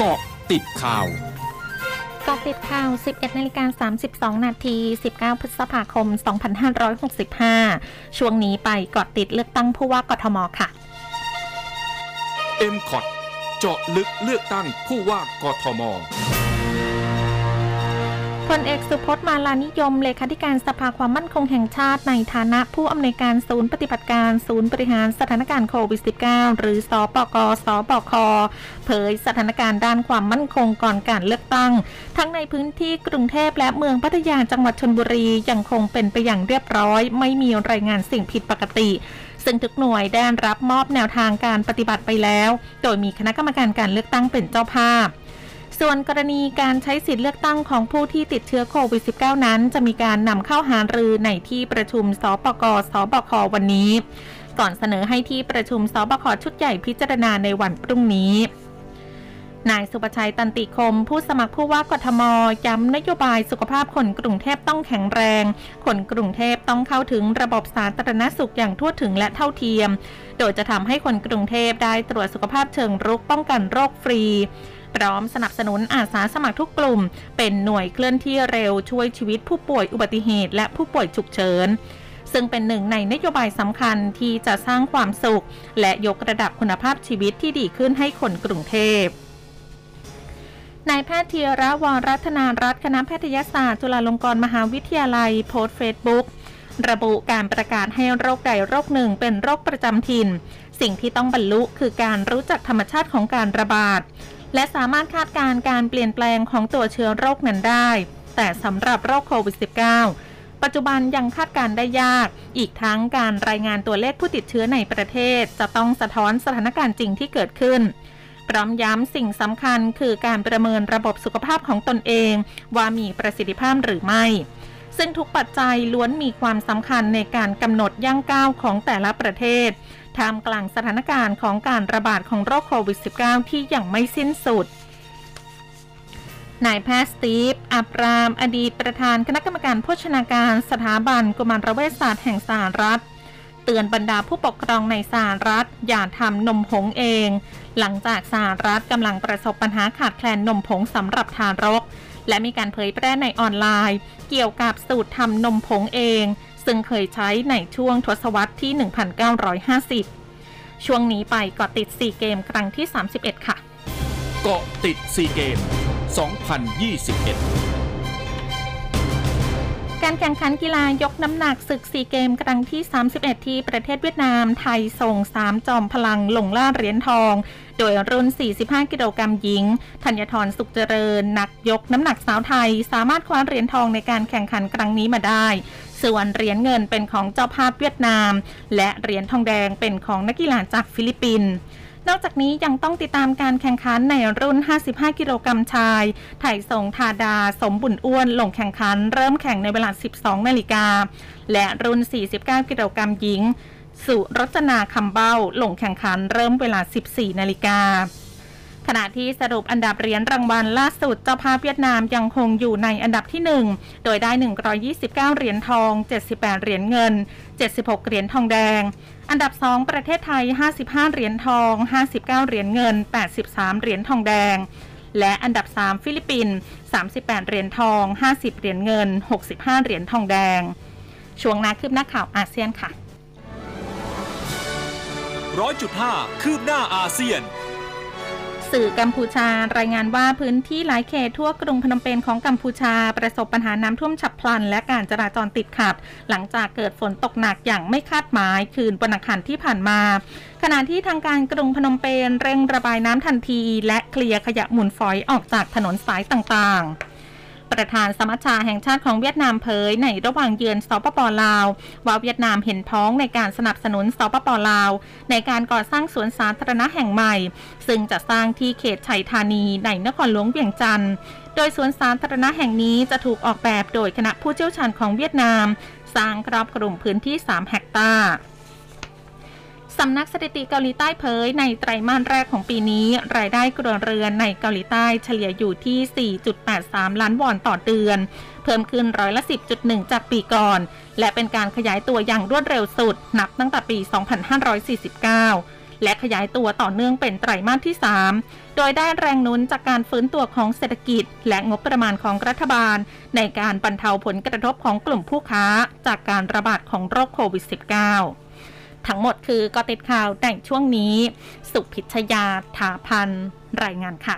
เกาะติดข่าวเกาะติดข่าว 11นาฬิกา32 นาที 19 พฤษภาคม 2565 ช่วงนี้ไปเกาะติดเลือกตั้งผู้ว่ากทมค่ะ m c o t เจาะลึกเลือกตั้งผู้ว่ากทม พลเอกสุพจน์มาลานิยม เลขาธิการสภาความมั่นคงแห่งชาติในฐานะผู้อำนวยการศูนย์ปฏิบัติการศูนย์บริหารสถานการณ์โควิด -19 หรือสอปกสปคเผยสถานการณ์ด้านความมั่นคงก่อนการเลือกตั้ง ทั้งในพื้นที่กรุงเทพและเมืองพัทยาจังหวัดชนบุรียังคงเป็นไปอย่างเรียบร้อย ไม่มีรายงานสิ่งผิดปกติซึ่งทุกหน่วยได้รับมอบแนวทางการปฏิบัติไปแล้ว โดยมีคณะกรรมการการเลือกตั้งเป็นเจ้าภาพ ส่วนกรณีการใช้สิทธิเลือกตั้งของผู้ที่ติดเชื้อโควิด -19 นั้น จะมีการนำเข้าหารือในที่ประชุมสปกสบควันนี้ ก่อนเสนอให้ที่ประชุมสบคชุดใหญ่พิจารณาในวันพรุ่งนี้นายสุประชัยตันติคม ผู้สมัครผู้ว่ากทม ย้ำนโยบายสุขภาพคนกรุงเทพต้องแข็งแรง คนกรุงเทพต้องเข้าถึงระบบสาธารณสุขอย่างทั่วถึงและเท่าเทียม โดยจะทำให้คนกรุงเทพได้ตรวจสุขภาพเชิงรุกป้องกันโรคฟรี พร้อมสนับสนุนอาสาสมัครทุกกลุ่ม เป็นหน่วยเคลื่อนที่เร็วช่วยชีวิตผู้ป่วยอุบัติเหตุและผู้ป่วยฉุกเฉินซึ่งเป็นหนึ่งในนโยบายสำคัญที่จะสร้างความสุข และยกระดับคุณภาพชีวิตที่ดีขึ้นให้คนกรุงเทพนายแพทย์ธีระวรรัตนารัตน์คณะแพทยศาสตร์จุฬาลงกรณ์มหาวิทยาลัย โพสต์เฟซบุ๊กระบุการประกาศให้โรคใดโรคหนึ่งเป็นโรคประจำถิ่น สิ่งที่ต้องบรรลุคือการรู้จักธรรมชาติของการระบาด และสามารถคาดการณ์การเปลี่ยนแปลงของตัวเชื้อโรคนั้นได้ แต่สำหรับโรคโควิด -19 ปัจจุบันยังคาดการณ์ได้ยาก อีกทั้งการรายงานตัวเลขผู้ติดเชื้อในประเทศ จะต้องสะท้อนสถานการณ์จริงที่เกิดขึ้นพร้อมย้ำสิ่งสำคัญคือการประเมินระบบสุขภาพของตนเอง ว่ามีประสิทธิภาพหรือไม่ ซึ่งทุกปัจจัยล้วนมีความสำคัญในการกำหนดย่างก้าวของแต่ละประเทศ ท่ามกลางสถานการณ์ของการระบาดของโรคโควิด -19 ที่ยังไม่สิ้นสุดนายแพทย์สตีฟ อับราม อดีตประธานคณะกรรมการโภชนาการสถาบันกุมารเวชศาสตร์แห่งสหรัฐ เตือนบรรดาผู้ปกครองในสหรัฐ อย่าทำนมผงเอง หลังจากสหรัฐกำลังประสบปัญหาขาดแคลนนมผงสำหรับทารก และมีการเผยแพร่ในออนไลน์ เกี่ยวกับสูตรทำนมผงเอง ซึ่งเคยใช้ในช่วงทศวรรษที่ 1950 ช่วงนี้ไปเกาะติด 4 เกมครั้งที่ 31 ค่ะ เกาะติดซีเกม 2021การแข่งขันกีฬายกน้ำหนักศึกซีเกมครั้งที่ 31 ที่ประเทศเวียดนาม ไทยส่ง 3 จอมพลังลงล่าเหรียญทอง โดยรุ่น 45 กิโลกรัมหญิง ธัญทรสุขเจริญ นักยกน้ำหนักสาวไทย สามารถคว้าเหรียญทองในการแข่งขันครั้งนี้มาได้ ส่วนเหรียญเงินเป็นของเจ้าภาพเวียดนาม และเหรียญทองแดงเป็นของนักกีฬาจากฟิลิปปินส์นอกจากนี้ยังต้องติดตามการแข่งขันในรุ่น 55 กิโลกรัมชาย ไถ่ส่งธาดา สมบุญอ้วน ลงแข่งขัน เริ่มแข่งในเวลา 12 นาฬิกา และรุ่น 49 กิโลกรัมหญิง สุรจนาคำเบ้า ลงแข่งขันเริ่มเวลา 14 นาฬิกา ขณะที่สรุปอันดับเหรียญรางวัลล่าสุดเจ้าภาพเวียดนามยังคงอยู่ในอันดับที่ 1 โดยได้ 129 เหรียญทอง 78 เหรียญเงิน 76 เหรียญทองแดง อันดับ 2 ประเทศไทย 55 เหรียญทอง 59 เหรียญเงิน 83 เหรียญทองแดง และอันดับ 3 ฟิลิปปินส์ 38 เหรียญทอง 50 เหรียญเงิน 65 เหรียญทองแดง ช่วงนาคืบหน้าข่าวอาเซียนค่ะร้อยจุดห้าคืบหน้าอาเซียน สื่อกัมพูชารายงานว่าพื้นที่หลายเขตทั่วกรุงพนมเปญของกัมพูชา ประสบปัญหาน้ำท่วมฉับพลัน และการจราจรติดขัด หลังจากเกิดฝนตกหนักอย่างไม่คาดหมาย คืนวันอังคารที่ผ่านมา ขณะที่ทางการกรุงพนมเปญเร่งระบายน้ำทันที และเคลียร์ขยะหมุนฝอยออกจากถนนสายต่างๆ ประธานสมัชชาแห่งชาติของเวียดนามเผย ในระหว่างเยือนสปปลาว ว่าเวียดนามเห็นพ้องในการสนับสนุนสปปลาว ในการก่อสร้างสวนสาธารณะแห่งใหม่ ซึ่งจะสร้างที่เขตชัยธานีในนครหลวงเวียงจันทร์โดยสวนสาธารณะแห่งนี้จะถูกออกแบบโดยคณะผู้เชี่ยวชาญของเวียดนาม สร้างครอบคลุมพื้นที่3เฮกตาร์ สำนักสถิติเกาหลีใต้เผย ในไตรมาสแรกของปีนี้ รายได้กรัวเรือนในเกาหลีใต้เฉลี่ยอยู่ที่ 4.83 ล้านวอนต่อเดือน เพิ่มขึ้นร้อยละ 10.1 จากปีก่อน และเป็นการขยายตัวอย่างรวดเร็วสุด นับตั้งแต่ปี 2549 และขยายตัวต่อเนื่องเป็นไตรมาสที่ 3 โดยได้แรงนุนจากการฟื้นตัวของเศรษฐกิจ และงบประมาณของรัฐบาล ในการบรรเทาผลกระทบของกลุ่มผู้ค้า จากการระบาดของโรคโควิด -19 ทั้งหมดคือกอติดข่าวแต่งช่วงนี้ สุพิชยาถาพันรายงานค่ะ